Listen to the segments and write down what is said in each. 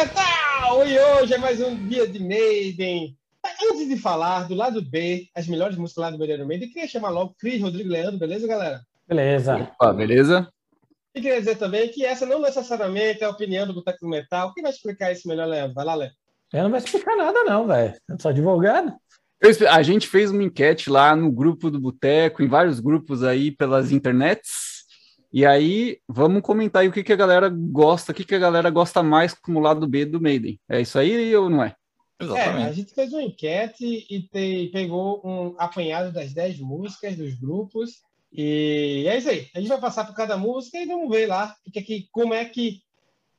Metal! E hoje é mais um dia de Maiden. Antes de falar do lado B, as melhores músicas B do Iron Maiden, queria chamar logo Cris, Rodrigo Leandro, beleza, galera? Beleza. Opa, beleza? E queria dizer também que essa não necessariamente é a opinião do Boteco do Metal. Quem vai explicar isso melhor, Leandro? Vai lá, Leandro. Eu não vou explicar nada, não, velho. Eu sou advogado. Eu a gente fez uma enquete lá no grupo do Boteco, em vários grupos aí pelas internets. E aí, vamos comentar aí o que, que a galera gosta, o que, que a galera gosta mais como lado B do Maiden. É isso aí ou não é? É, a Exatamente. gente fez uma enquete e te- pegou um apanhado das 10 músicas dos grupos. E é isso aí. A gente vai passar por cada música e vamos ver lá o que é que, como é que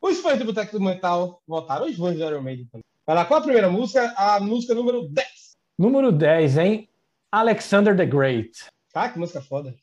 os fãs do Boteco do Metal votaram, os fãs do Iron Maiden também. Vai lá, qual a primeira música? A música número 10. Número 10, hein? Alexander the Great. Ah, que música foda.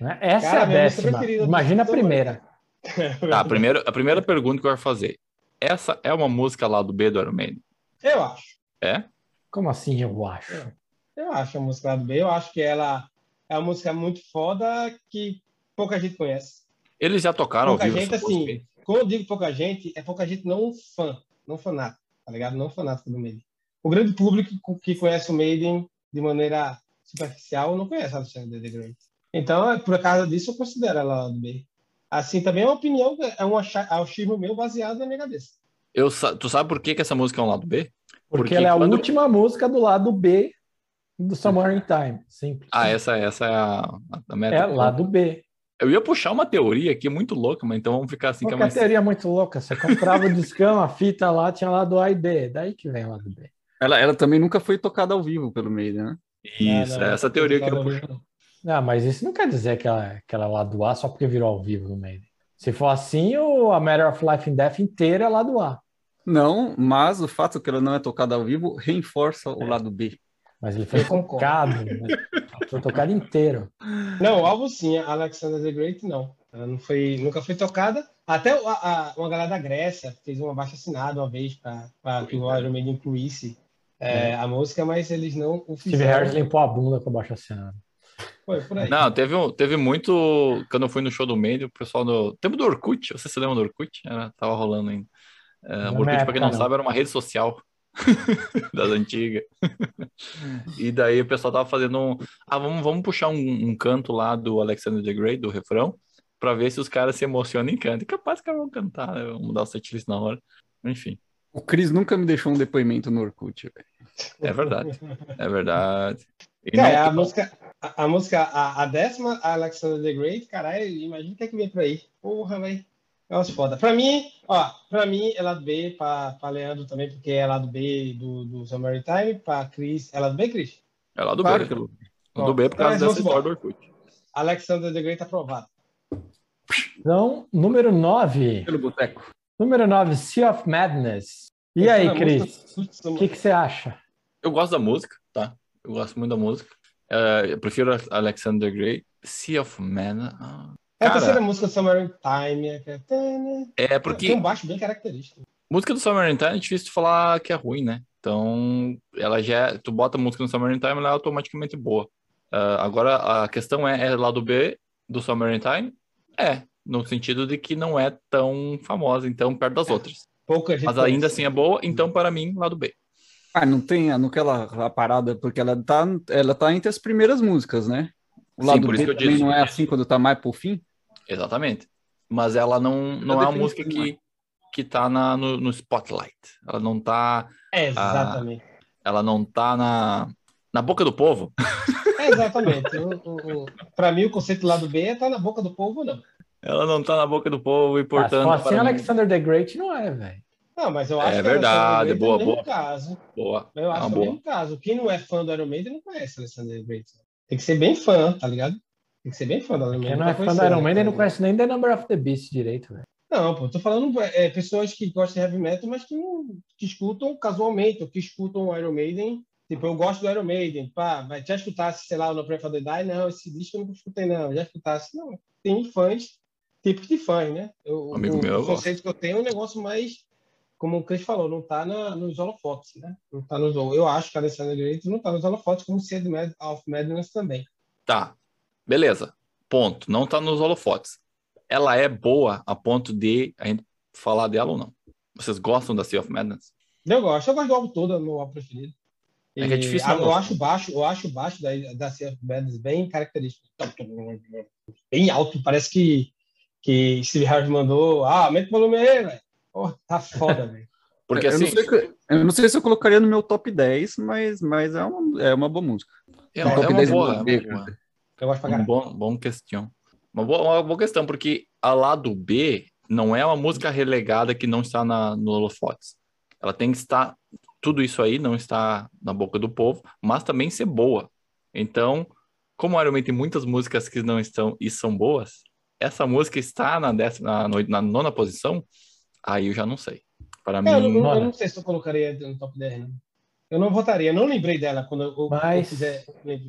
né? Essa Cara, é a décima. Imagina a do- primeira. Tá, a primeira, a primeira pergunta que eu quero fazer. Essa é uma música lá do B do Iron Maiden? Eu acho. É? Como assim, eu acho? Eu acho a música lá do B. Eu acho que ela é uma música muito foda que pouca gente conhece. Eles já tocaram ao pouca vivo gente, essa música? assim, quando eu digo pouca gente, é pouca gente não fã, não fanático, tá ligado? Não fanático do Maiden. O grande público que conhece o Maiden de maneira superficial não conhece a Alexander the Great. Então, é por causa disso, eu considero ela lá do B. Assim, também é uma opinião, é um é um achismo meu baseado na minha cabeça. Eu, tu sabe por que, que essa música é um lado B? Porque, Porque ela é a quando- última música do lado B do Summer in Time. Simples. Ah, essa, essa é a, a meta. É lado B. Eu ia puxar uma teoria aqui muito louca, mas então vamos ficar assim que é Qualquer mais. teoria muito louca. Você comprava o discão, a fita lá, tinha lado A e B. Daí que vem o lado B. Ela, ela também nunca foi tocada ao vivo pelo Maiden, né? Isso, Não, não, é essa teoria que eu não, quero não, não. Mas isso não quer dizer que ela, que ela é lado A só porque virou ao vivo no meio. Se for assim, o A Matter of Life and Death inteira é lado A. Não, mas o fato que ela não é tocada ao vivo reforça o lado B. Mas ele foi Eu tocado. né? Foi tocado inteiro. Não, o álbum sim, a Alexander the Great não. Ela não foi, nunca foi tocada. Até a, a- uma galera da Grécia fez uma baixa assinada uma vez para que o Iron Maiden incluísse é, a música, mas eles não o Steve fizeram. Harris limpou a bunda com a baixa cena. Foi por aí. Não, teve, um- teve muito. Quando eu fui no show do Maiden, o pessoal do. Tempo do Orkut, você se lembra do Orkut? Era, tava rolando ainda. É, o Orkut, minha pra quem não não. sabe, era uma rede social das antigas. e daí o pessoal tava fazendo um. Ah, vamos, vamos puxar um, um canto lá do Alexander the Great, do refrão, pra ver se os caras se emocionam e cantam. E capaz que vão cantar, né? Vamos mudar o setlist na hora. Enfim, O Chris nunca me deixou um depoimento no Orkut. velho. é verdade. É verdade. E Cara, não- a música, a, a música, a, a décima, a Alexander the Great, caralho, imagina o que é que vem por aí. Porra, velho. É umas foda. Pra mim, ó, pra mim é lado B, pra, pra Leandro também, porque é lado B do, do Summer Time, pra Chris. É lado B, Chris? é lá do Claro B. que eu- Do B por causa dessa história do. Orkut. Alexander the Great aprovado. Então, número 9. Pelo boteco. Número 9, Sea of Madness. E é aí, a Cris? O que, que você acha? Eu gosto da música, tá? Eu gosto muito da música. É, eu prefiro a- Alexander Gray. Sea of Man. ah, É a terceira música do Summer Time. É, que é- É porque Tem um baixo bem característico. música do Summer in Time é difícil de falar que é ruim, né? Então, ela já é- tu bota a música no Summer in Time, ela é automaticamente boa. Ah, agora, a questão é, é lado B do Summer in Time? É, no sentido de que não é tão famosa, então, perto das É. outras. Pouca gente Mas ainda assim é boa, então, para mim, lado B. Ah, não tem aquela a parada, porque ela tá, ela tá entre as primeiras músicas, né? O Sim, lado por B isso que eu também disse. não é assim quando tá mais pro fim? Exatamente. Mas ela não, não é uma definição, música que, que tá na, no, no spotlight. Ela não tá, É, exatamente. ela não tá na, na boca do povo. É, exatamente. o, o, o, pra mim, o conceito lá do B é tá na boca do povo, não. Ela não tá na boca do povo e, Ah, portanto, for assim, Alexander the Great não é, velho. Não, mas eu É acho que verdade, boa, é o mesmo boa. caso. boa. Eu É acho que é o boa. mesmo caso. Quem não é fã do Iron Maiden não conhece Alexander Great. Tem que ser bem fã, tá ligado? Tem que ser bem fã do Iron Maiden. Quem não é fã do Iron o Maiden não conhece nem The Number of the Beast direito, velho. Não, pô, tô falando é, pessoas que gostam de heavy metal, mas que, não, que escutam casualmente, ou que escutam o Iron Maiden. Tipo, eu gosto do Iron Maiden, pá, vai, já escutasse, sei lá, o No Pray for the Die? Não, esse disco eu nunca escutei, não. Já escutasse? Não. Tem fãs, tipos de fãs, né? Eu, Amigo o, meu, eu o conceito que eu tenho é um negócio mais, como o Chris falou, não tá na, nos holofotes, né? Não tá nos, eu acho que a Alessandra Great não tá nos holofotes, como Seed of Madness também. Tá. Beleza. Ponto. Não tá nos holofotes. Ela é boa a ponto de a gente falar dela ou não? Vocês gostam da Sea of Madness? Eu gosto, eu gosto do álbum todo, é meu álbum preferido. É que é E, difícil ah, eu gostar. acho baixo, eu acho baixo da, da Sea of Madness bem característico. Bem alto, parece que, que Steve Harris mandou, ah, aumenta o volume aí, velho. Porra, tá foda, velho. Porque eu, assim, não sei, que- eu não sei se eu colocaria no meu top 10, mas, mas é, uma, é uma boa música. é, um é top uma 10 boa, é uma boa. Eu gosto pra Um bom, bom questão. Uma boa, uma boa questão, porque a lado B não é uma música relegada que não está na, no holofotes. Ela tem que estar, tudo isso aí não está na boca do povo, mas também ser boa. Então, como tem muitas músicas que não estão e são boas, essa música está na, décima, na, no- na nona posição, aí eu já não sei. Para mim, É, eu, não, eu não sei se eu colocaria no top 10, não. Eu não votaria, eu não lembrei dela quando eu, eu Mas- fizer,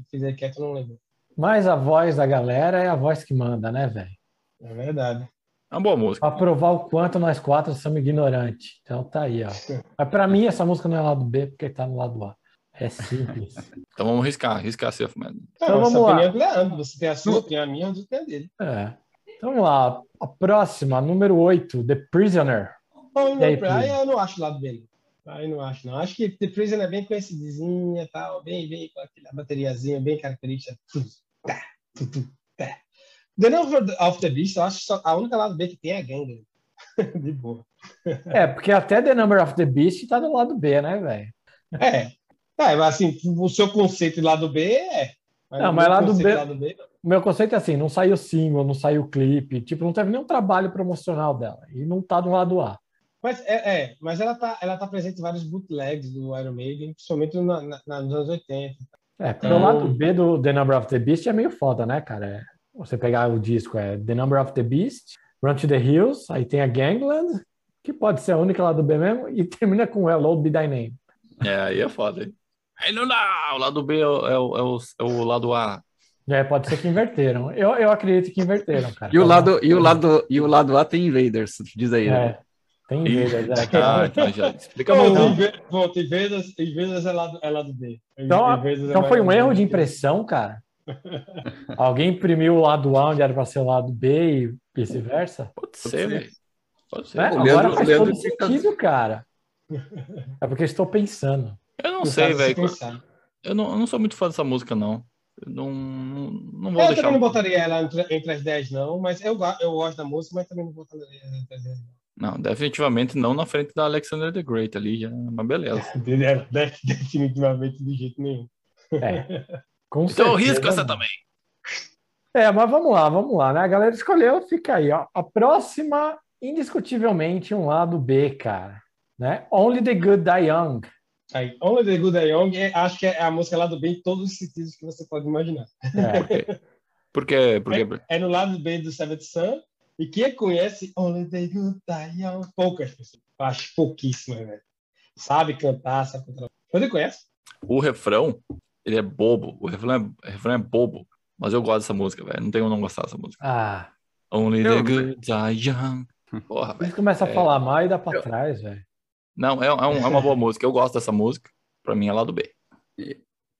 fizer quieto, eu não lembro. Mas a voz da galera é a voz que manda, né, velho? É verdade. é uma boa música. Pra provar o quanto nós quatro somos ignorantes. Então tá aí, ó. Mas pra mim, essa música não é lado B, porque tá no lado A. É simples. Então vamos riscar, riscar of Madness. Então vamos lá. Leandro. Você tem a sua, eu tenho a minha, eu tenho a dele. É. Então vamos lá. A próxima, número 8, The Prisoner. Bom, aí, aí, eu não acho o lado dele. Aí não acho, não. Acho que The Prison é bem conhecidinha e tal, bem, bem com aquela bateriazinha bem característica. Tá, tá. The Number of the Beast, eu acho que só a única lado B que tem é a Gangue. De boa. É, porque até The Number of the Beast tá do lado B, né, velho? É. É, mas assim, o seu conceito de lado B é. Não, o mas meu lado conceito B- meu conceito é assim, não saiu single, não saiu clipe, tipo, não teve nenhum trabalho promocional dela. E não tá do lado A. Mas, é, é, mas ela tá, ela tá presente em vários bootlegs do Iron Maiden, principalmente na, na, nos anos 80. É, porque o lado B do The Number of the Beast é meio foda, né, cara? É, você pegar o disco, é The Number of the Beast, Run to the Hills, aí tem a Gangland, que pode ser a única lado B mesmo, e termina com Hello Be Thy Name. É, aí é foda. hein? Aí não dá! O lado B é o, é o, é o, é o lado A. É, pode ser que inverteram. Eu, eu acredito que inverteram, cara. E o lado, e o lado, e o lado A tem Invaders, diz aí. né? É, tem Invaders, é, Ah, então já explica pô, tem vezes, tem vezes é lado, é lado B. Então, vezes é então mais foi um erro de impressão, cara. Alguém imprimiu o lado A onde era para ser o lado B e vice-versa? Pode ser. velho. Pode ser. Né? o Agora Leandro- faz Leandro todo fica- sentido, cara. É porque eu estou pensando. Eu não sei, velho. Eu não, eu não sou muito fã dessa música, não. Eu não, não, não vou Eu deixar. também não botaria ela entre, entre as 10, não, mas eu, eu gosto da música, mas também não botaria ela entre as 10. não. Não, definitivamente não na frente da Alexander the Great ali, já, mas beleza. De- de- Definitivamente de jeito nenhum. É. Com Então eu risco essa também. É, mas vamos lá, vamos lá, né? A galera escolheu, fica aí, ó. A próxima, indiscutivelmente, um lado B, cara. Né? Only the Good Die Young. Aí, Only the Good and Young, é- acho que é a música lá do bem em todos os sentidos que você pode imaginar. É. Porque, porque, É no lado B do Seventh Sun, e quem conhece Only the Good Die Young, poucas pessoas. Eu acho pouquíssimas, velho. Sabe cantar, sabe cantar. Você conhece? o refrão, ele é bobo. O refrão é, o refrão é bobo. Mas eu gosto dessa música, velho. Não tem como não gostar dessa música. Ah, Only Eu- the good die young. Porra, eles começam a É. falar mal e dá pra trás, velho. Não, é, é, um- é uma boa música. Eu gosto dessa música. Pra mim é lado B.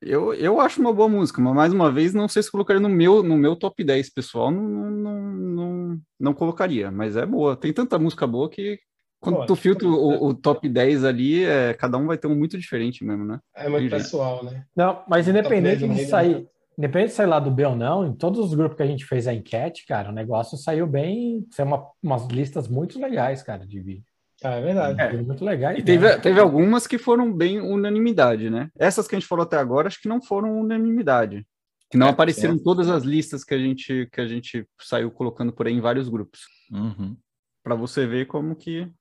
Eu, eu acho uma boa música, mas mais uma vez, não sei se colocaria no meu, no meu top 10, pessoal. Não, não, não, não colocaria, mas é boa. Tem tanta música boa que quando Pô, tu filtra o, o top 10 ali, é, cada um vai ter um muito diferente mesmo, né? É muito Entendi. pessoal, né? Não, mas independente Top 10 de do sair, independente de sair lá do B ou não, em todos os grupos que a gente fez a enquete, cara, o negócio saiu bem, saiu uma, umas listas muito legais, cara, de vídeo. Ah, é verdade. É. Muito legais. E teve, teve algumas que foram bem unanimidade, né? Essas que a gente falou até agora, acho que não foram unanimidade. Que não É, apareceram em todas as listas que a gente, que a gente saiu colocando por aí em vários grupos. Uhum. Para você ver como que,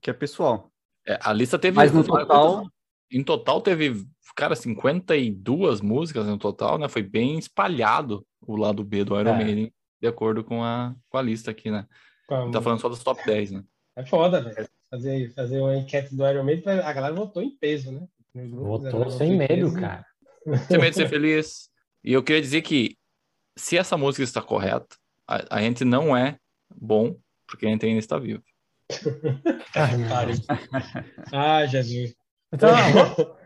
que é pessoal. É, a lista teve. Mas no total, Em total teve, cara, 52 músicas no total, né? Foi bem espalhado o lado B do Iron É. Maiden, de acordo com a, com a lista aqui, né? Tá falando só dos top 10, né? É foda, velho. Fazer, fazer uma enquete do Iron Maiden, a galera votou em peso, né? A Votou sem em medo, peso. cara. Sem medo de ser feliz. E eu queria dizer que se essa música está correta, a, a gente não é bom porque a gente ainda está vivo. Ah, Jesus. Então,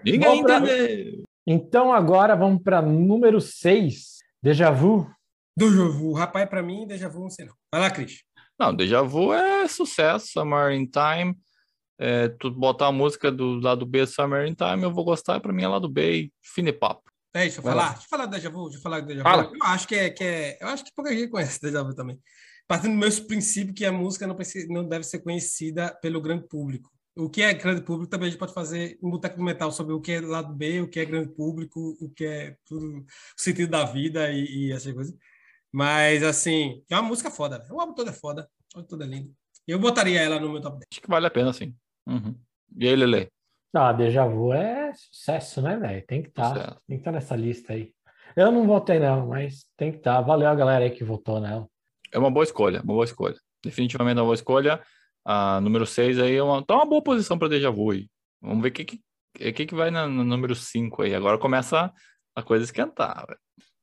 Ninguém pra- entendeu. então agora vamos para número 6, Deja Vu. Deja vu. Rapaz, pra mim, déjà vu não sei não. Vai lá, Cris. Não, Deja Vu é sucesso, Summer in Time. é, tu botar a música do lado B Summer in Time, eu vou gostar, pra mim é lado B e fim de papo. É, deixa eu Vai falar. lá. Deixa eu falar do Deja Vu. Deixa eu falar do Deja Vu. Fala. Eu acho que é, que é. Eu acho que pouca gente conhece Deja Vu também. Partindo do meu princípio que a música não, precisa, não deve ser conhecida pelo grande público. O que é grande público também a gente pode fazer um boteco do metal sobre o que é lado B, o que é grande público, o que é tudo, o sentido da vida e, e essas coisas. Mas, assim, é uma música foda. velho. O álbum todo é foda. O álbum todo é lindo. Eu botaria ela no meu top 10. Acho que vale a pena, sim. Uhum. E aí, Lele? Ah, Deja Vu é sucesso, né, velho? Tem que estar. Sucesso. Tem que estar nessa lista aí. Eu não votei, não, mas tem que estar. Valeu a galera aí que votou nela. É uma boa escolha, uma boa escolha. Definitivamente uma boa escolha. A número 6 aí é uma, tá uma boa posição para Deja Vu aí. Vamos ver o que, que, que, que vai na- no número 5 aí. Agora começa a coisa esquentar. velho.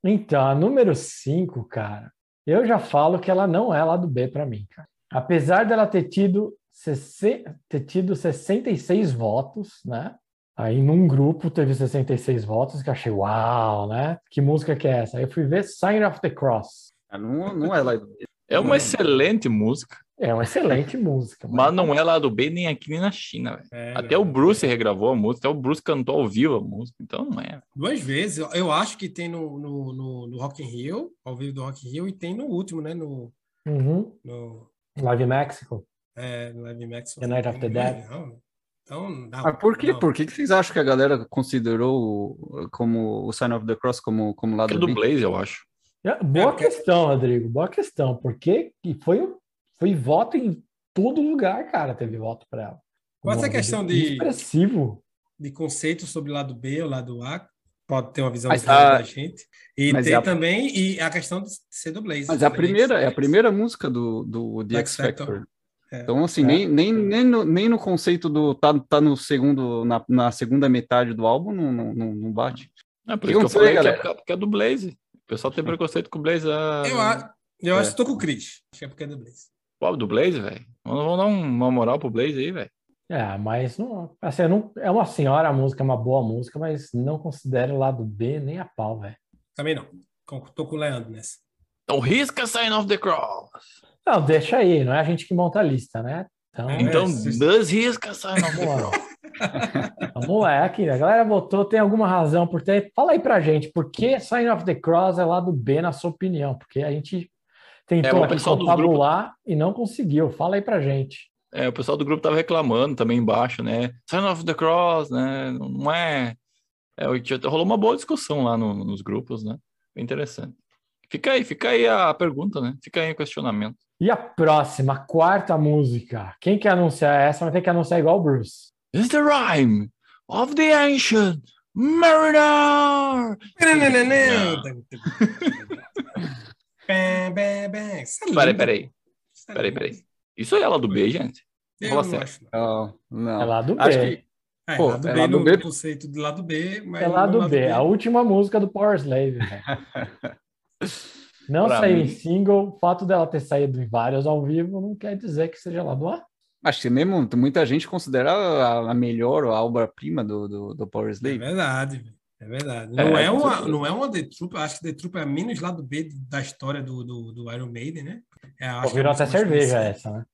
Então, a número 5, cara, eu já falo que ela não é lá do B pra mim, cara. Apesar dela ter tido, 60 ter tido 66 votos, né? Aí num grupo teve 66 votos, que achei, uau, né? Que música que é essa? Aí eu fui ver Sign of the Cross. Ah, Não, não é lá. É uma excelente música, É uma excelente música. mas não é lá do B nem aqui nem na China. velho. É, Até o Bruce regravou a música, até o Bruce cantou ao vivo a música, então não é. Duas vezes. Eu- acho que tem no, no, no, no Rock in Rio, ao vivo do Rock in Rio, e tem no último, né? No, Uhum. no, Live Mexico. é, no Live Max. The Night Dead. Não. Então, dá. Mas por quê? não. Por que que vocês acham que a galera considerou o- como o Sign of the Cross como, como lado É do B? Blaze, eu acho. É, Boa porque- questão, Rodrigo. Boa questão. Porque e foi, foi voto em todo lugar, cara. Teve voto para ela. Com essa questão de- Expressivo. De conceito sobre o lado B ou lado A, pode ter uma visão Mas diferente a- da gente. E mas tem é a- também e a questão de ser do Blaze. Mas é a primeira, é a primeira música do, do The X X Factor. É. Então, assim, É. nem, nem, nem, no, nem no conceito do tá, tá no segundo, na, na segunda metade do álbum, não, não, não bate. É por Que isso que eu falei aí, que é, galera? porque é do Blaze. O pessoal tem preconceito com o Blaze. ah, Eu, a- eu É. acho que tô com o Chris. Acho que é porque é do Blaze. Pô, do Blaze, velho. Vamos, vamos dar um- uma moral pro Blaze aí, velho. É, mas não, assim, não, é uma senhora a música, é uma boa música, mas não considero o lado B nem a pau, velho. Também não. Tô com o Leandro nessa. Então risca Sign of the Cross. Não, deixa aí, não é a gente que monta a lista, né? Então, É, Então se- desrisca Sign of the. Cross. Vamos lá, é aqui, a galera votou, tem alguma razão por ter. Fala aí pra gente, por que Sign of the Cross é lado B, na sua opinião? Porque a gente tentou É, o aqui pessoal dos confabular e não conseguiu. Fala aí pra gente. É, o pessoal do grupo tava reclamando também embaixo, né? Sign of the Cross, né? Não é. é rolou uma boa discussão lá no- nos grupos, né? Bem interessante. Fica aí, fica aí a pergunta, né? Fica aí o questionamento. E a próxima, a quarta música. Quem quer anunciar essa vai ter que anunciar igual o Bruce. Is the rhyme of the ancient mariner. É Peraí, peraí. é Peraí, peraí. Isso aí é lá do B, gente? Eu Fala não sério. acho, não. Não, não. É lado B. Acho que É, Pô, lado é B lado no, B. conceito de lado B, mas É no lado B, a última música do Power Slave. Não Pra saiu mim- em single, o fato dela ter saído em vários ao vivo não quer dizer que seja lado A. acho que mesmo muita gente considera a, a melhor ou a obra-prima do, do, do Power É Slave. verdade, velho. é verdade. É, Não é, com uma, não é uma The Troop, acho que The Troop é a menos lado B da história do, do, do Iron Maiden, né? É, acho Pô, que virou é a até cerveja conhecida. essa, né?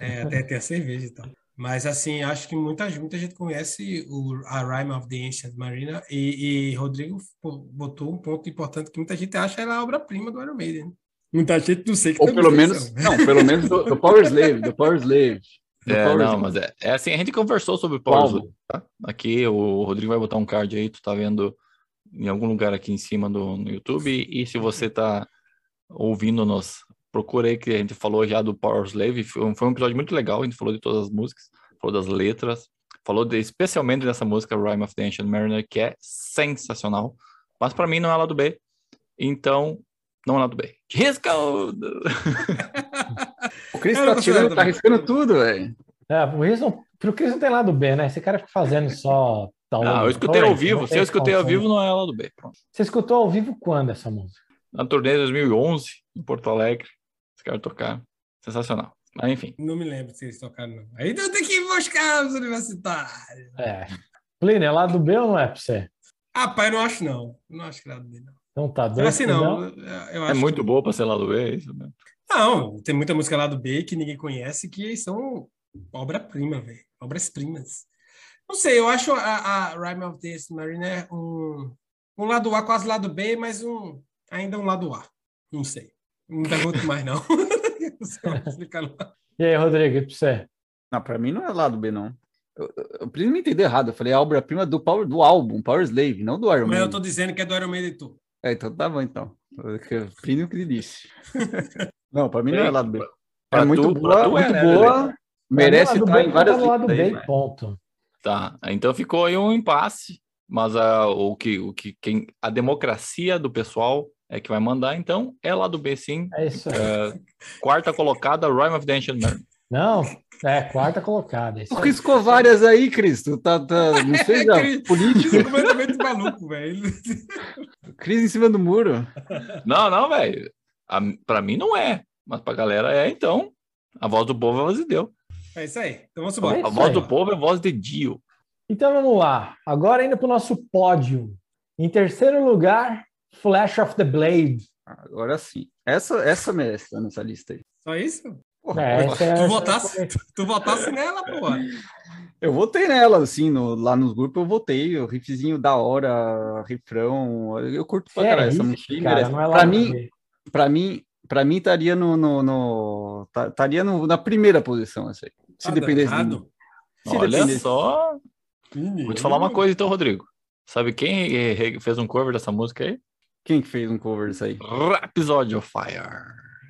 É, até ter a cerveja e tal. Mas assim, acho que muita, muita gente conhece o, a Rhyme of the Ancient Marina e, e Rodrigo botou um ponto importante que muita gente acha ela a obra-prima do Iron Maiden. Muita gente não sei que Ou tem pelo menos, não, pelo menos do, do Power Slave, do Power Slave. Do É, Power não, Slave. mas é, é assim, a gente conversou sobre o? Power Slave, tá? Aqui o Rodrigo vai botar um card aí, tu tá vendo em algum lugar aqui em cima do, no YouTube, e, se você tá ouvindo-nos, procura aí que a gente falou já do Power Slave, foi um, foi um episódio muito legal, a gente falou de todas as músicas, falou das letras, falou de, especialmente dessa música Rhyme of the Ancient Mariner, que é sensacional, mas pra mim não é lá do B, então não é lá do B. Risca o... O não tá, tirando, tá também. arriscando tudo, velho. É, por isso, não- pro Chris não tem lado B, né? Esse cara fica fazendo só. Não, eu escutei ao vivo, se tem eu escutei ao vivo não é lá do B, pronto. Você escutou ao vivo quando essa música? na turnê de 2011, em Porto Alegre. Os caras tocaram. Sensacional. Mas enfim. Não me lembro se eles tocaram, não. Aí eu tenho que ir buscar os universitários. É. Plínio, é lado B ou não é pra você? Ah, pai, não acho, não. Não acho que é lado B, não. Então tá, é dois assim, não. Eu É acho muito que- boa pra ser lá do B, é isso mesmo. Não, tem muita música lá do B que ninguém conhece que são Obra-prima, velho. Obras-primas. Não sei, eu acho a, a Rhyme of the Mariner um, um lado A, quase lado B, mas um, ainda um lado A. Não sei. Não pergunto mais, não. não sei como explicar, não. E aí, Rodrigo, e pra você? Não, pra mim não é lado B, não. Eu, eu, eu preciso me entender errado. Eu falei a obra-prima do, Power, do álbum, Power Slave, não do Iron Mas eu tô dizendo que é do Iron Maiden e tu. É, então tá bom, então. Primo que disse. não, pra mim não é lado B. É Pra muito tu- boa, tu é, muito né, boa. Merece Pra mim, o lado estar B em várias tá lado aí, ponto. Tá, então ficou aí um impasse, mas a, o que, o que quem, a democracia do pessoal é que vai mandar, então é lá do B sim. É isso aí. É, quarta colocada, Rhyme of the Ancient Mariner. Não, é quarta colocada. é Tu aí. riscou várias aí, Cris. Tu tá, tá não seja Cris- político, Isso é completamente maluco, velho. Cris em cima do muro. Não, não, velho. A- Pra mim não é, mas pra galera é, então. A voz do povo é a voz de Deus. É isso aí. Então vamos É embora. A isso voz aí. do povo é a voz de Dio. Então vamos lá. Agora indo para o nosso pódio. Em terceiro lugar, Flash of the Blade. Agora sim. Essa, essa merece estar nessa lista aí. Só isso? Porra, É, é- Tu votasse, tu votasse nela, porra. Eu votei nela, assim, no- lá nos grupos eu votei. O riffzinho da hora, refrão. Eu curto pra É, caralho essa música. cara, merece. não é pra, mim, pra mim, pra mim, estaria no, no, no- estaria no- na primeira posição essa aí. Se Tá dependesse de mim. Se Olha dependesse. só. Menino. Vou te falar uma coisa então, Rodrigo. Sabe quem eh, fez um cover dessa música aí? Quem que fez um cover disso aí? Rhapsody of Fire.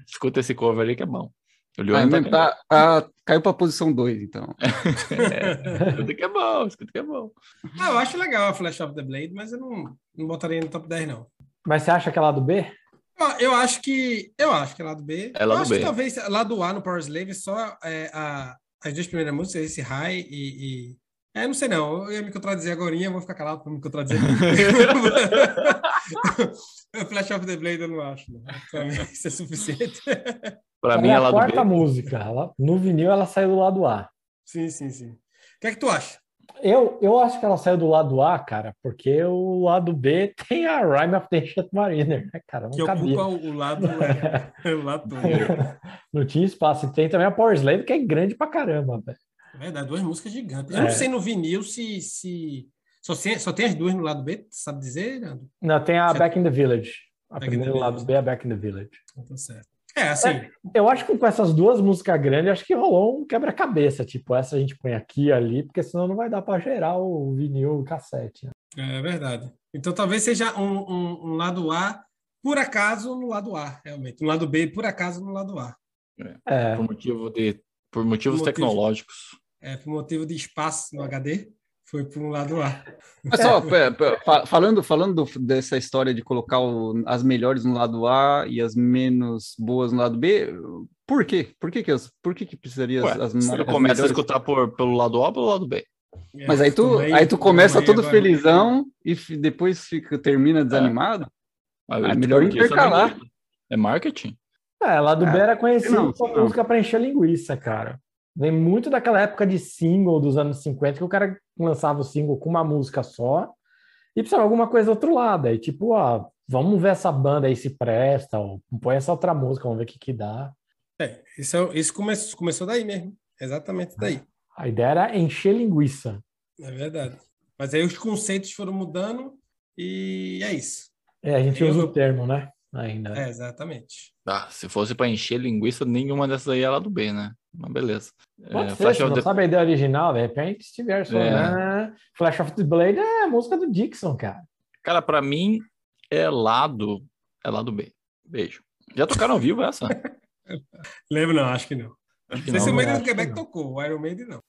Escuta esse cover aí que é bom. O Ah, Leone então tá tá- ah, caiu pra posição 2, então. É, escuta que é bom, escuta que é bom. Ah, eu acho legal a Flash of the Blade, mas eu não, não botaria no top 10, não. Mas você acha que é lado B? Ah, Eu acho que. Eu acho que é lado B. É lado eu acho B. que talvez lado A no Power Slave só é, a, as duas primeiras músicas, esse High e. e- É, não sei não. Eu ia me contradizer agora, eu vou ficar calado para me contradizer. Flash of the Blade eu não acho. Não. Pra mim isso é suficiente. Pra Ela mim é a quarta B. música. Ela- no vinil ela saiu do lado A. sim, sim, sim. O que é que tu acha? Eu, eu acho que ela saiu do lado A, cara, porque o lado B tem a Rhyme of the Ancient Mariner, né, cara? Não Que cabia. ocupa o, o lado, o lado todo. Não tinha espaço. E tem também a Power Slave, que é grande pra caramba, velho. É verdade, duas músicas gigantes. Eu É. não sei no vinil se. se... Só, tem, só tem as duas no lado B, sabe dizer, Nando? Não, tem a Certo. Back in the Village. A Back primeiro lado Village. B é a Back in the Village. Então tá certo. É, assim. Eu acho que com essas duas músicas grandes, acho que rolou um quebra-cabeça. Tipo, essa a gente põe aqui e ali, porque senão não vai dar pra gerar o vinil o cassete. né? É verdade. Então talvez seja um, um, um lado A, por acaso, no lado A, realmente. Um lado B, por acaso, no lado A. É, Por, motivo de, por motivos Por motivos- tecnológicos. É, por motivo de espaço no HD, foi para um lado A. Mas só, falando, falando do- dessa história de colocar o- as melhores no lado A e as menos boas no lado B, por quê? Por que, que, as, por que, que precisaria Ué, as, as, você as começa a escutar por, pelo lado A ou pelo lado B? É, Mas aí tu, também- aí tu começa todo agora- felizão e depois fica, termina desanimado? Mas, Ah, melhor porque isso intercalar. É marketing? é lado B era conhecido não, como música pra encher linguiça, cara. Vem muito daquela época de single dos anos 50, que o cara lançava o single com uma música só e precisava alguma coisa do outro lado. Aí, tipo, ó, vamos ver essa banda aí se presta, ou põe essa outra música, vamos ver o que que dá. É, isso, é- isso começou, começou daí mesmo. Exatamente daí. A ideia era encher linguiça. É verdade. Mas aí os conceitos foram mudando e é isso. É, a gente Eu- usa o termo, né? Ainda. É, exatamente. Ah, se fosse pra encher linguiça, nenhuma dessas aí é lado B, né? Mas beleza. Pode É, ser, se não the- sabe a ideia original, de repente, se tiver só, É. né? Flash of the Blade é a música do Dixon, cara. Cara, pra mim é lado, é lado B. Beijo. Já tocaram ao vivo essa? Lembro, não, acho que não. Acho que Não sei se o. Maiden acho do que Quebec tocou, o Iron Maiden não.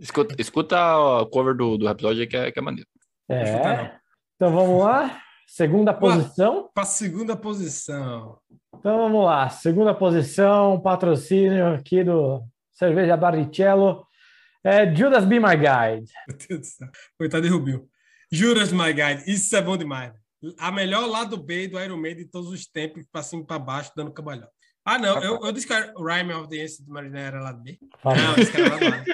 Escuta, escuta o cover do, do Rhapsody aí que é, que é maneiro. escutar, É. Então vamos lá. Segunda posição. Para segunda posição. Então vamos lá. Segunda posição, patrocínio aqui do Cerveja Barrichello. É Judas Be My Guide. Meu Deus do céu. Coitado de Rubinho. Juras, my guide. Isso é bom demais. A melhor lado B do Iron Maiden de todos os tempos, pra cima e pra baixo, dando cabalhão. Ah, não. Eu, eu disse que o Rhyme of the Ancient Mariner era lado B. Fala. Não, eu disse que era lado A.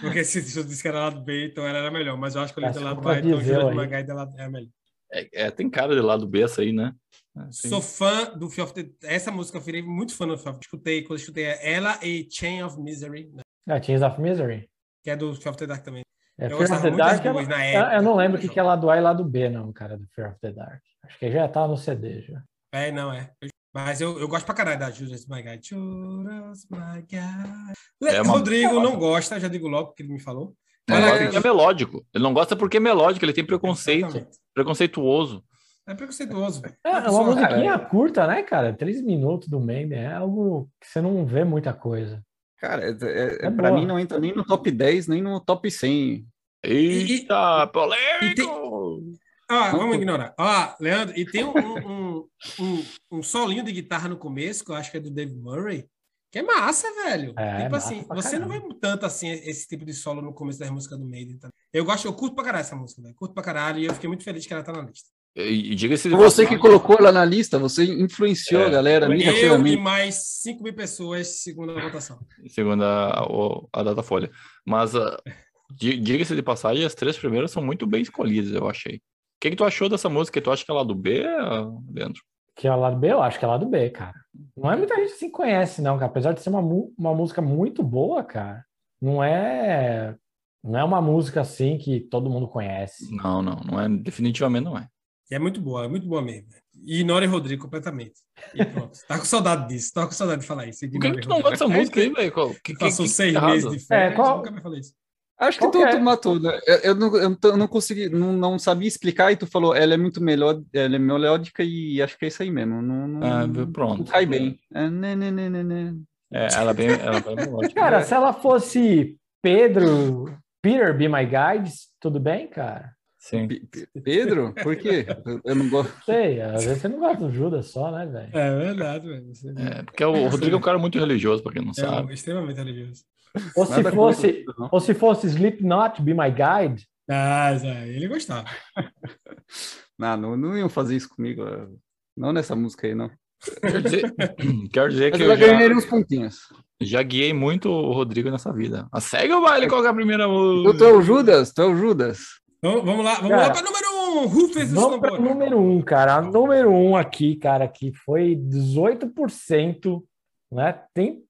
Porque se eu disse que era lado B, então ela era melhor. Mas eu acho que do se lado A, então aí. my guide é é a melhor. É, é, tem cara de lado B essa aí, né? É, tem- Sou fã do Fear of the... Essa música eu virei muito fã do Fear of Escutei, quando eu escutei ela e Chain of Misery. né? É, Teens of Misery. que é do Fear of the Dark também. É, Eu Fear of the Dark, eu, na época, eu não lembro o que, que é lado A e lado B, não, cara, do Fear of the Dark. Acho que já tá no CD já. É, não, é. Mas eu, eu gosto pra caralho da Judas My Guide. Judas My Guide. É uma- Rodrigo não gosta, já digo logo, porque ele me falou. Porque é melódico. Ele não gosta porque é melódico, ele tem preconceito, Exatamente. preconceituoso. É preconceituoso, velho. É, é uma musiquinha curta, né, cara? Três minutos do Maiden é algo que você não vê muita coisa. Cara, é, é, É pra boa. mim não entra nem no top 10, nem no top 100. Eita, e polêmico! Ah, vamos ignorar. Ó, Leandro, e tem um, um, um, um solinho de guitarra no começo, que eu acho que é do Dave Murray, que é massa, velho. É, tipo massa assim, você não vê caramba. tanto assim esse tipo de solo no começo das músicas do Maiden. Tá? Eu gosto, eu curto pra caralho essa música, velho. Curto pra caralho e eu fiquei muito feliz que ela tá na lista. E, e diga-se de Você que colocou ela na lista, você influenciou É. a galera Eu e mais 5 mil pessoas, segundo a votação. segundo a, a Datafolha. Mas ah, di- diga-se de passagem, as três primeiras são muito bem escolhidas, eu achei. O que, que tu achou dessa música? Tu acha que é lá do B, ah, Leandro? Que é o lado B, eu acho que é o lado B, cara. Não é muita gente que se conhece, não, cara. Apesar de ser uma, uma música muito boa, cara. Não é. Não é uma música assim que todo mundo conhece. Não, não, não é. Definitivamente não é. E é muito boa, é muito boa mesmo. E ignore Rodrigo completamente. E pronto. Tá com saudade disso, tá com saudade de falar isso. Por que, que tu não gosta dessa música aí, velho? Qual- Que, que, Passou que- seis que meses de férias, É, qual- nunca me falei isso. Acho que tu, é? tu matou, né? Eu, eu não, eu não- não consegui, não, não sabia explicar e tu falou, ela é muito melhor, ela é melódica e acho que é isso aí mesmo. Não, não, Ah, não pronto. cai bem. É, né, né, né, né, né. É, ela é bem, ela é bem melódica. Cara, se ela fosse Pedro, Peter Be My Guides, tudo bem, cara? Sim. Pe- Pe- Pedro? Por quê? Eu- não gosto. Sei, às vezes você não gosta do Judas só, né, velho? É verdade, velho. Você É, porque o Rodrigo é um cara muito religioso, pra quem não é sabe. extremamente religioso. Ou se Nada fosse, contra, não. ou se fosse Slipknot Be My Guide, Ah, ele gostava. Não, não, não iam fazer isso comigo. Não nessa música aí, não. Quero dizer, quero dizer que eu já, ganharia uns pontinhos. já guiei muito o Rodrigo nessa vida. A segue o baile, qual que é a primeira música? tu é o Judas? Tu é o Judas? Então, vamos lá, vamos Cara, lá para número um. Rufus Vamos para número um, cara. A número um aqui, cara, que foi 18%, né? Tem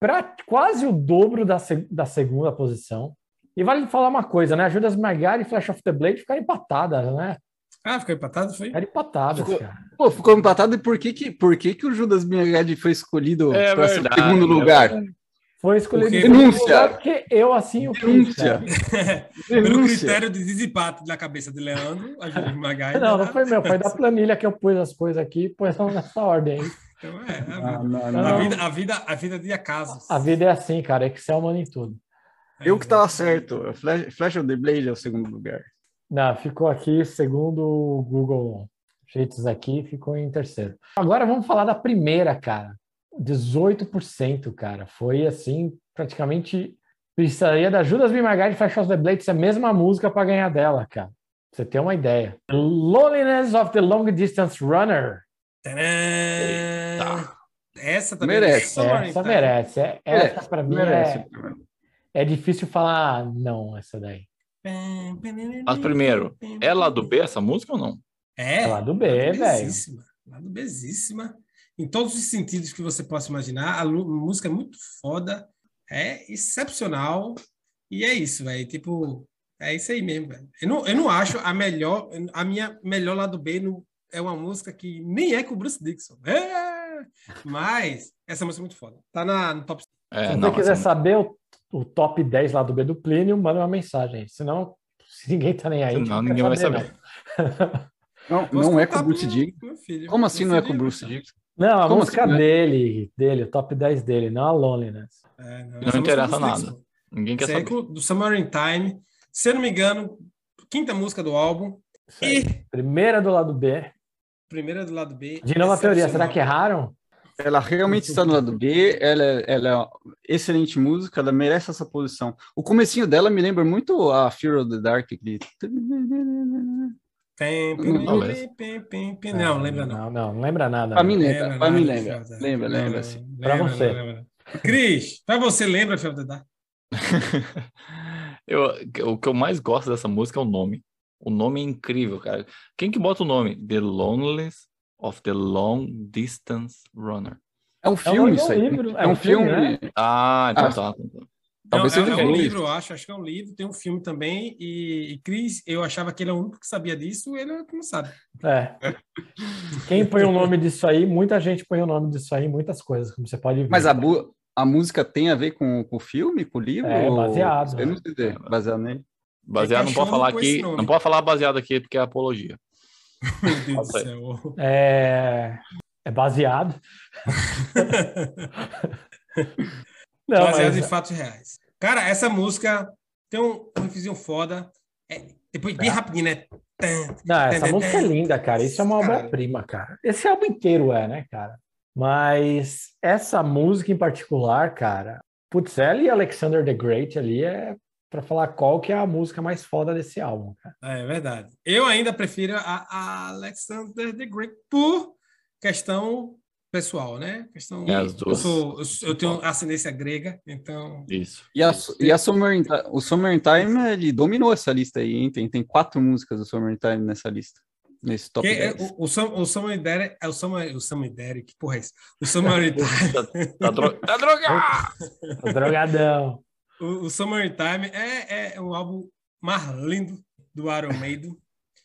pra, quase o dobro da, da segunda posição. E vale falar uma coisa, né? Judas Magari e Flash of the Blade ficaram empatadas, né? Ah, ficou empatado, foi? Ficaram empatadas, Ficou- cara. Pô, ficou empatado e por que que, por que, que o Judas Mingad foi escolhido É para verdade, segundo é lugar? verdade. Foi escolhido Denúncia. porque eu assim o Denúncia. Pelo critério de desempate na cabeça de Leandro, a Júlia Magai. Não, não foi meu, foi da planilha que eu pus as coisas aqui pus nessa ordem aí. Então, é, a, Ah, vida. não, A, não. vida, a, vida, a vida de acasos. A vida é assim, cara. Excel manda em tudo. Eu que tava certo. Flash, Flash of the Blade é o segundo lugar. Não, ficou aqui, segundo o Google Sheets aqui, ficou em terceiro. Agora vamos falar da primeira, cara. 18%, cara. Foi assim, praticamente precisaria da Judas Be My Guide Flash of the Blade ser a mesma música para ganhar dela, cara. Pra você ter uma ideia. Loneliness of the Long Distance Runner. Tadã! Essa também Merece. Summer Essa Time. merece. É- Essa para mim Merece. é, é difícil falar não, essa daí. Mas primeiro, é lá do B essa música ou não? É, É lá do B, velho. Bezíssima, Lá do Bezíssima. Em todos os sentidos que você possa imaginar. A música é muito foda. É excepcional. E é isso, velho. Tipo, é isso aí mesmo, velho. Eu não, eu não acho a melhor... A minha melhor lado B no, é uma música que nem é com o Bruce Dixon. É! Mas essa música é muito foda. Tá na, no top É, Se você não, quiser saber o, o top 10 lá do B do Plínio, manda uma mensagem. Senão, se ninguém tá nem aí. Senão não ninguém vai saber, Não, Posso não é com o Bruce pro Dixon. Como assim não é com o Bruce. Dixon? Não, não a Como música assim, né? dele, dele, o top 10 dele, não a Loneliness. É, Não música interessa é nada. Ninguém quer é saber. com- do Summer in Time. Se eu não me engano, quinta música do álbum. E Primeira do lado B. primeira do lado B. De novo a teoria, será que erraram? Ela realmente está no lado B, ela, é- ela é uma excelente música, ela merece essa posição. O comecinho dela me lembra muito a Fear of the Dark. Pem, Não, lembra não. Não, não, não lembra nada. Pra não. mim lembra, pra nada mim lembra. Lembra, lembra, Não, sim. Pra lembra, você. lembra. Cris, pra você, lembra Dark? Eu, o que eu mais gosto dessa música é o nome. O nome é incrível, cara. Quem que bota o nome? The Loneliness of the Long Distance Runner. É um É um filme isso aí. livro, É um filme. né? Ah, então Ah. tá. Talvez Não, é, seja é um livro, eu acho. Acho que é um livro, tem um filme também. E, e Chris, eu achava que ele é o único que sabia disso, ele é não sabe. É. Quem põe o nome disso aí, muita gente põe o nome disso aí, em muitas coisas, como você pode ver. Mas a, a música tem a ver com, com o filme, com o livro? É, ou- baseado, Eu não né? sei dizer, baseado nele. Baseado, não pode falar aqui. Não pode falar baseado aqui porque é apologia. Meu Deus do céu. É, é baseado. Não, Baseado mas- em fatos reais. Cara, essa música tem um, um riffzinho foda. É, depois, bem rapidinho, né? Não, essa música é linda, cara. Isso é uma obra-prima, cara. Esse álbum inteiro é, né, cara? Mas essa música em particular, cara, putz, ela e Alexander the Great ali é pra falar qual que é a música mais foda desse álbum, cara. É verdade. Eu ainda prefiro a, a Alexander the Great por questão pessoal, né? Questão. É, as eu, duas. eu, sou- eu tenho ascendência grega, então. Isso. E, a, e a Summertime, o Summertime, ele dominou essa lista aí, hein? Tem, tem quatro músicas do Summertime nessa lista. Nesse top Que é, 10. o, o, Sam, o Samuel Derek, é o Samuel, o Samuel Derek, que porra é isso? O Summertime, Tá, dro... tá drogado! O drogadão. o, o Summertime é, é um álbum mais lindo do Iron Maiden.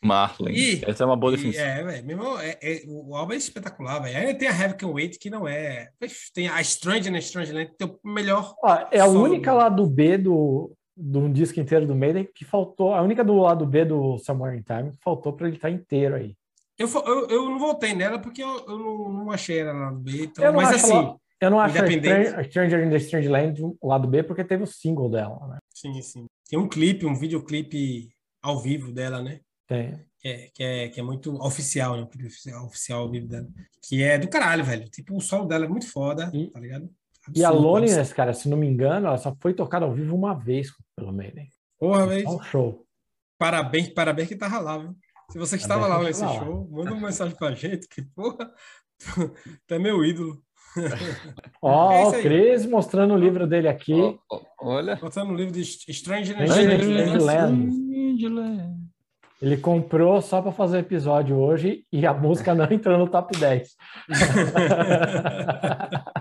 Marlin. Ih, Essa é uma boa E, definição. é, velho, mesmo, é, é- o álbum é espetacular, velho. Aí tem a Heavy Can Wait, que não é. Tem a Strange na Strange Land, que tem o melhor. Ó, é a Solo. única lado B do, de um disco inteiro do Maiden que faltou, a única do lado B do Somewhere in Time que faltou pra ele estar inteiro aí. Eu, eu, eu não voltei nela porque eu, eu não, não achei ela lá no B. Então, Eu não mas acho assim, lá- Eu não acho a. Stranger, a Stranger in the Strange Land o lado B porque teve o single dela, né? sim, sim. Tem um clipe, um videoclipe ao vivo dela, né? Tem. Que é, que é, que é muito oficial, né? Oficial. Que é do caralho, velho. Tipo, o solo dela é muito foda, E- tá ligado? E a Absurdo, Loneliness, cara, se não me engano, ela só foi tocada ao vivo uma vez pelo Maiden. Porra, velho. É um show. Parabéns, parabéns que tava lá, viu? Se você estava Parabéns lá que nesse estava lá. show, manda uma mensagem pra gente, que porra, tu é meu ídolo. Ó, É ó, isso o. Cris mostrando o livro dele aqui. Ó, ó, olha. Botando no livro de Strange Strange Land. Ele comprou só para fazer o episódio hoje e a música não entrou no top 10.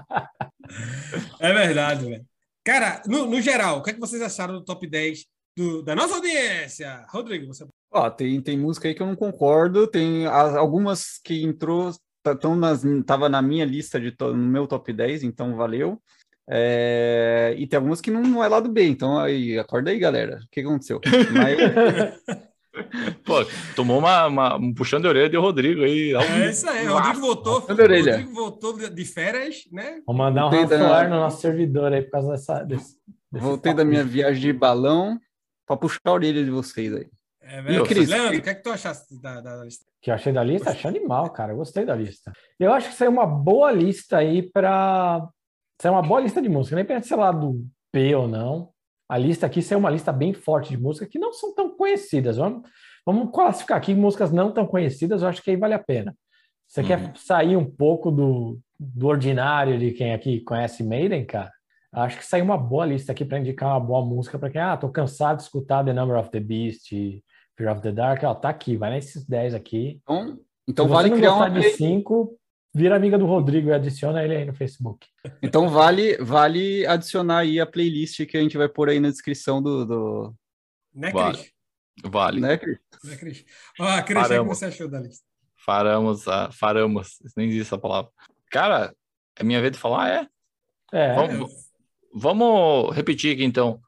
É verdade, velho. Cara, no, no geral, o que, é que vocês acharam do top 10 do- da nossa audiência? Rodrigo, você. Ó, tem, tem música aí que eu não concordo, tem algumas que entrou, tá- tão nas, tava na minha lista de to- no meu top 10, então valeu. É, e tem algumas que não, não é lado B, então aí, acorda aí, galera. O que aconteceu? Mas, Pô, tomou uma, uma- um puxão de orelha de Rodrigo aí. ao É isso aí, Rodrigo voltou. Puxando a orelha. Rodrigo voltou de- férias, né? Vou mandar um da- ransomware no nosso servidor aí por causa dessa. Desse, desse voltei top. da minha viagem de balão para puxar a orelha de vocês aí. É E, verdade. Cris? Leandro, o que é que tu achaste da, da lista? Que eu achei da lista, achei animal, cara. Eu gostei da lista. Eu acho que isso é uma boa lista aí para. É uma boa lista de música. Nem pensa, sei lá, do B ou não. A lista aqui é uma lista bem forte de música que não são tão conhecidas. Vamos, vamos classificar aqui músicas não tão conhecidas, eu acho que aí vale a pena. Você Uhum. quer sair um pouco do, do ordinário de quem aqui conhece Maiden, cara? Acho que saiu uma boa lista aqui para indicar uma boa música para quem, ah, tô cansado de escutar The Number of the Beast, Fear of the Dark, ó, tá aqui, vai nesses 10 aqui. Então, então vale criar uma de cinco, vira amiga do Rodrigo e adiciona ele aí no Facebook. Então vale, vale adicionar aí a playlist que a gente vai pôr aí na descrição do, do Né, Vale. Cris? Vale. né, Cris? Né, Cris? Ó, Cris, o que Paramos. você achou da lista? Faramos, a, faramos. Nem existe essa palavra. Cara, é minha vez de falar? É. É, Vamos, vamos repetir aqui então,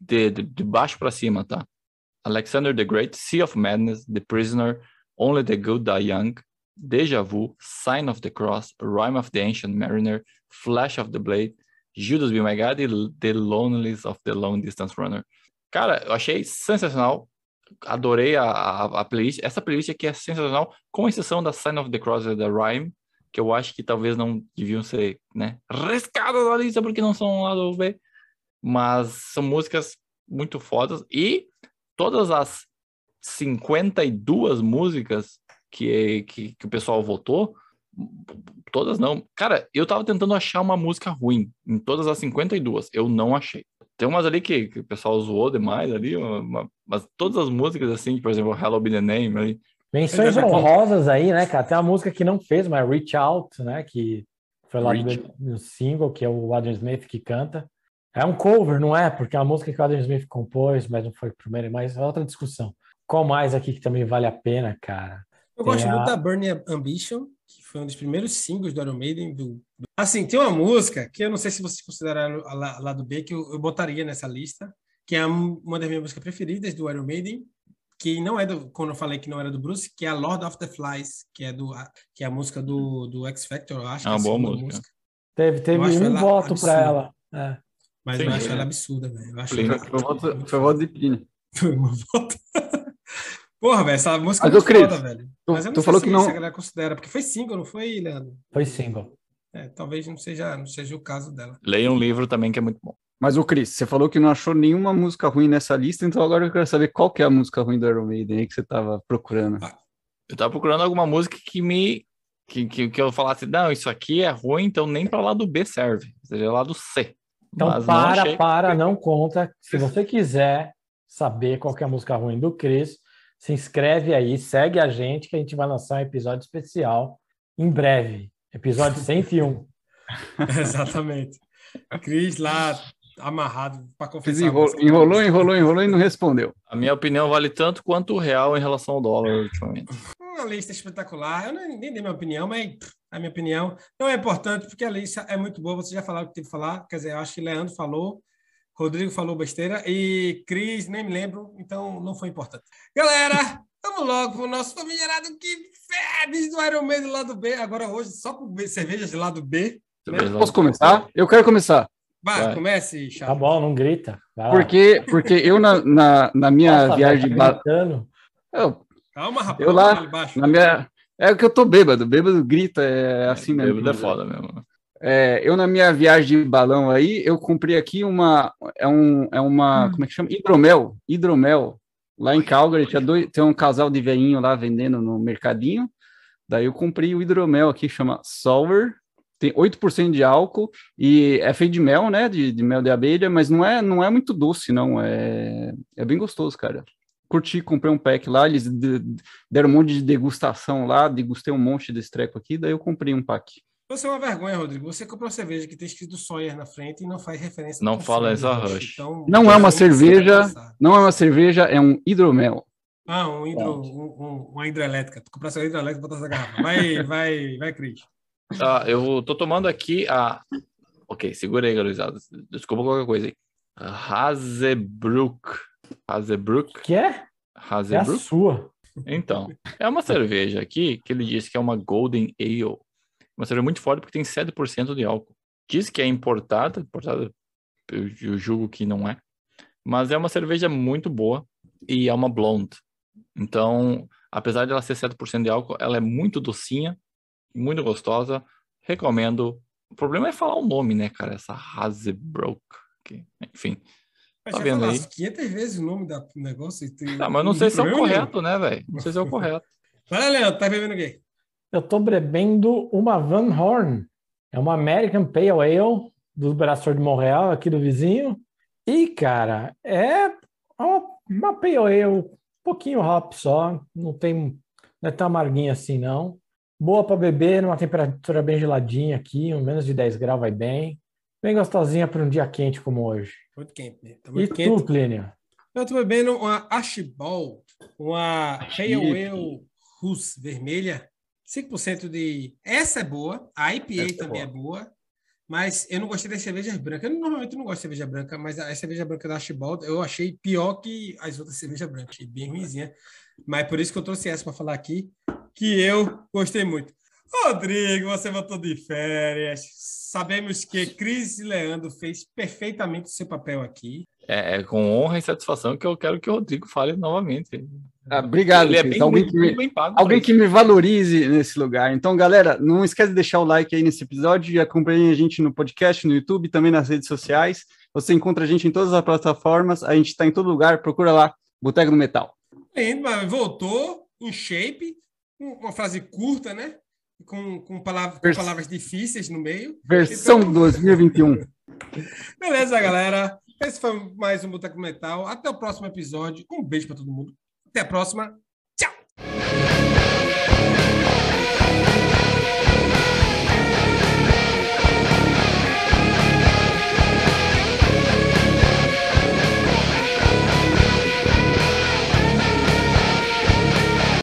de, de, de baixo para cima, tá? Alexander the Great, Sea of Madness, The Prisoner, Only the Good Die Young, Deja Vu, Sign of the Cross, Rhyme of the Ancient Mariner, Flash of the Blade, Judas Be My God e The Loneliness of the Long Distance Runner. Cara, eu achei sensacional. Adorei a, a, a playlist. Essa playlist aqui é sensacional, com exceção da Sign of the Cross e da Rhyme, que eu acho que talvez não deviam ser, né, riscadas da lista porque não são lá do B. Mas são músicas muito fodas e todas as 52 músicas que, que, que o pessoal votou, todas não. Cara, eu tava tentando achar uma música ruim em todas as 52, eu não achei. Tem umas ali que, que o pessoal zoou demais ali, uma- mas todas as músicas assim, por exemplo, Hello Be The Name ali, menções honrosas aí, né, cara? Tem uma música que não fez, mas Reach Out, né? Que foi lá do single, que é o Adrian Smith que canta. É um cover, não é? Porque é uma música que o Adam Smith compôs, mas não foi primeiro, mas é outra discussão. Qual mais aqui que também vale a pena, cara? Eu Tem gosto a- muito da Burning Ambition, que foi um dos primeiros singles do Iron Maiden. Do... do- Assim, tem uma música que eu não sei se vocês consideraram a a lado B, que eu, eu botaria nessa lista, que é um- uma das minhas músicas preferidas do Iron Maiden, que não é do, quando eu falei que não era do Bruce, que é a Lord of the Flies, que é do a- que é a música do, do X Factor, eu acho. É uma que a boa segunda música. Teve, teve um voto para ela. É. Mas Sim, eu acho é. ela absurda, velho. Eu acho Plínio. ela- Foi voto, foi voto de Plínio. Foi uma volta. Porra, velho, essa música Mas, é muito foda, velho. tu- Mas eu não tu sei falou se, que não- a galera considera, porque foi single, não foi, Leandro? Foi single. É, talvez não seja, não seja o caso dela. Leia um livro também que é muito bom. Mas, o Cris, você falou que não achou nenhuma música ruim nessa lista, então agora eu quero saber qual que é a música ruim do Iron Maiden aí que você tava procurando. Eu tava procurando alguma música que me. Que, que, que eu falasse, não, isso aqui é ruim, então nem para lá do B serve. Seja lá do C. Então Mas não para, achei. para, não conta. Se você quiser saber qual que é a música ruim do Chris, se inscreve aí, segue a gente que a gente vai lançar um episódio especial em breve. Episódio 101. Exatamente. Cris lá amarrado para confessar. enrolou, enrolou, enrolou, enrolou e não respondeu. A minha opinião vale tanto quanto o real em relação ao dólar ultimamente. Uma lista espetacular. Eu nem, nem dei minha opinião, mas a minha opinião não é importante, porque a lista é muito boa. Vocês já falaram o que tem que falar. Quer dizer, eu acho que Leandro falou, Rodrigo falou besteira e Cris, nem me lembro, então não foi importante. Galera, vamos logo pro nosso famigerado que febres do Iron Man do lado B. Agora hoje, só com cervejas do lado B. Cerveja Posso começar? Eu quero começar. Vai, Vai. comece, Tá Charles. bom, não grita. Porque, porque eu, na, na, na minha Nossa, viagem. velho, de tá gritando. eu, Calma, rapaz. Eu lá, na minha. É que eu tô bêbado. Bêbado grita, é assim mesmo. Bêbado é foda mesmo. É, eu, na minha viagem de balão aí, eu comprei aqui uma. É, um, é uma. Como é que chama? Hidromel. Hidromel. Lá em Calgary, tinha dois, tem um casal de veinho lá vendendo no mercadinho. Daí eu comprei o hidromel aqui, chama Sour. Tem 8% de álcool e é feito de mel, né? De, de mel de abelha, mas não é, não é muito doce, não. É, é bem gostoso, cara. Curti, comprei um pack lá, eles de- deram um monte de degustação lá, degustei um monte desse treco aqui, daí eu comprei um pack. Você é uma vergonha, Rodrigo. Você comprou cerveja que tem escrito Sawyer na frente e não faz referência. Não fala essa Rush. Então, Não é uma cerveja, não é uma cerveja, é um hidromel. Ah, um hidro, um, um- uma hidrelétrica. Tu comprasse uma hidrelétrica e botar essa garrafa. Vai, vai, vai, Cris. Tá, eu tô tomando aqui a. Ok, segura aí, gurizada. Desculpa qualquer coisa aí. Hazebrook. Hazebrook? Que é? É a Hazebrook? sua. Então, é uma cerveja aqui que ele diz que é uma Golden Ale. Uma cerveja muito forte porque tem 7% de álcool. Diz que é importada, importada, eu, eu julgo que não é. Mas é uma cerveja muito boa e é uma blonde. Então, apesar de ela ser 7% de álcool, ela é muito docinha, muito gostosa. Recomendo. O problema é falar o nome, né, cara? Essa Hazebrook. que- Enfim. Mas Tá vendo aí? 500 vezes o nome do negócio. e tem- Tá, mas eu não sei se é o correto, né, velho? Não sei se é o correto. Vai lá, Leandro. Tá bebendo o quê? Eu tô bebendo uma Van Horn. É uma American Pale Ale do Braçor de Montreal, aqui do vizinho. E, cara, é uma, uma Pale Ale, um pouquinho hop só. Não tem, não é tão amarguinha assim, não. Boa para beber, numa temperatura bem geladinha aqui, um menos de 10 graus vai bem. Bem gostosinha para um dia quente como hoje. Muito quente, né? Tá E muito tu, quente. Plínio? Eu tô bebendo uma Archibald, uma Pale. Ale Rus vermelha, 5% de. Essa é boa, a IPA Essa é também é boa, mas eu não gostei das cervejas brancas. Eu normalmente não gosto de cerveja branca, mas a cerveja branca da Archibald eu achei pior que as outras cervejas brancas, achei bem ruimzinha. Mas por isso que eu trouxe essa para falar aqui, que eu gostei muito. Rodrigo, você voltou de férias. Sabemos que Cris e Leandro fez perfeitamente o seu papel aqui. É, é com honra e satisfação que eu quero que o Rodrigo fale novamente. Ah, obrigado, Ele é bem, alguém bem, que me, bem alguém que me valorize nesse lugar. Então, galera, não esquece de deixar o like aí nesse episódio e acompanhe a gente no podcast, no YouTube, também nas redes sociais. Você encontra a gente em todas as plataformas, a gente está em todo lugar, procura lá, Boteco do Metal. Lindo, mas voltou em shape, um- uma frase curta, né? Com, com, palavra, com palavras difíceis no meio. Versão Então- 2021. Beleza, galera. Esse foi mais um Boteco Metal. Até o próximo episódio. Um beijo para todo mundo. Até a próxima. Tchau!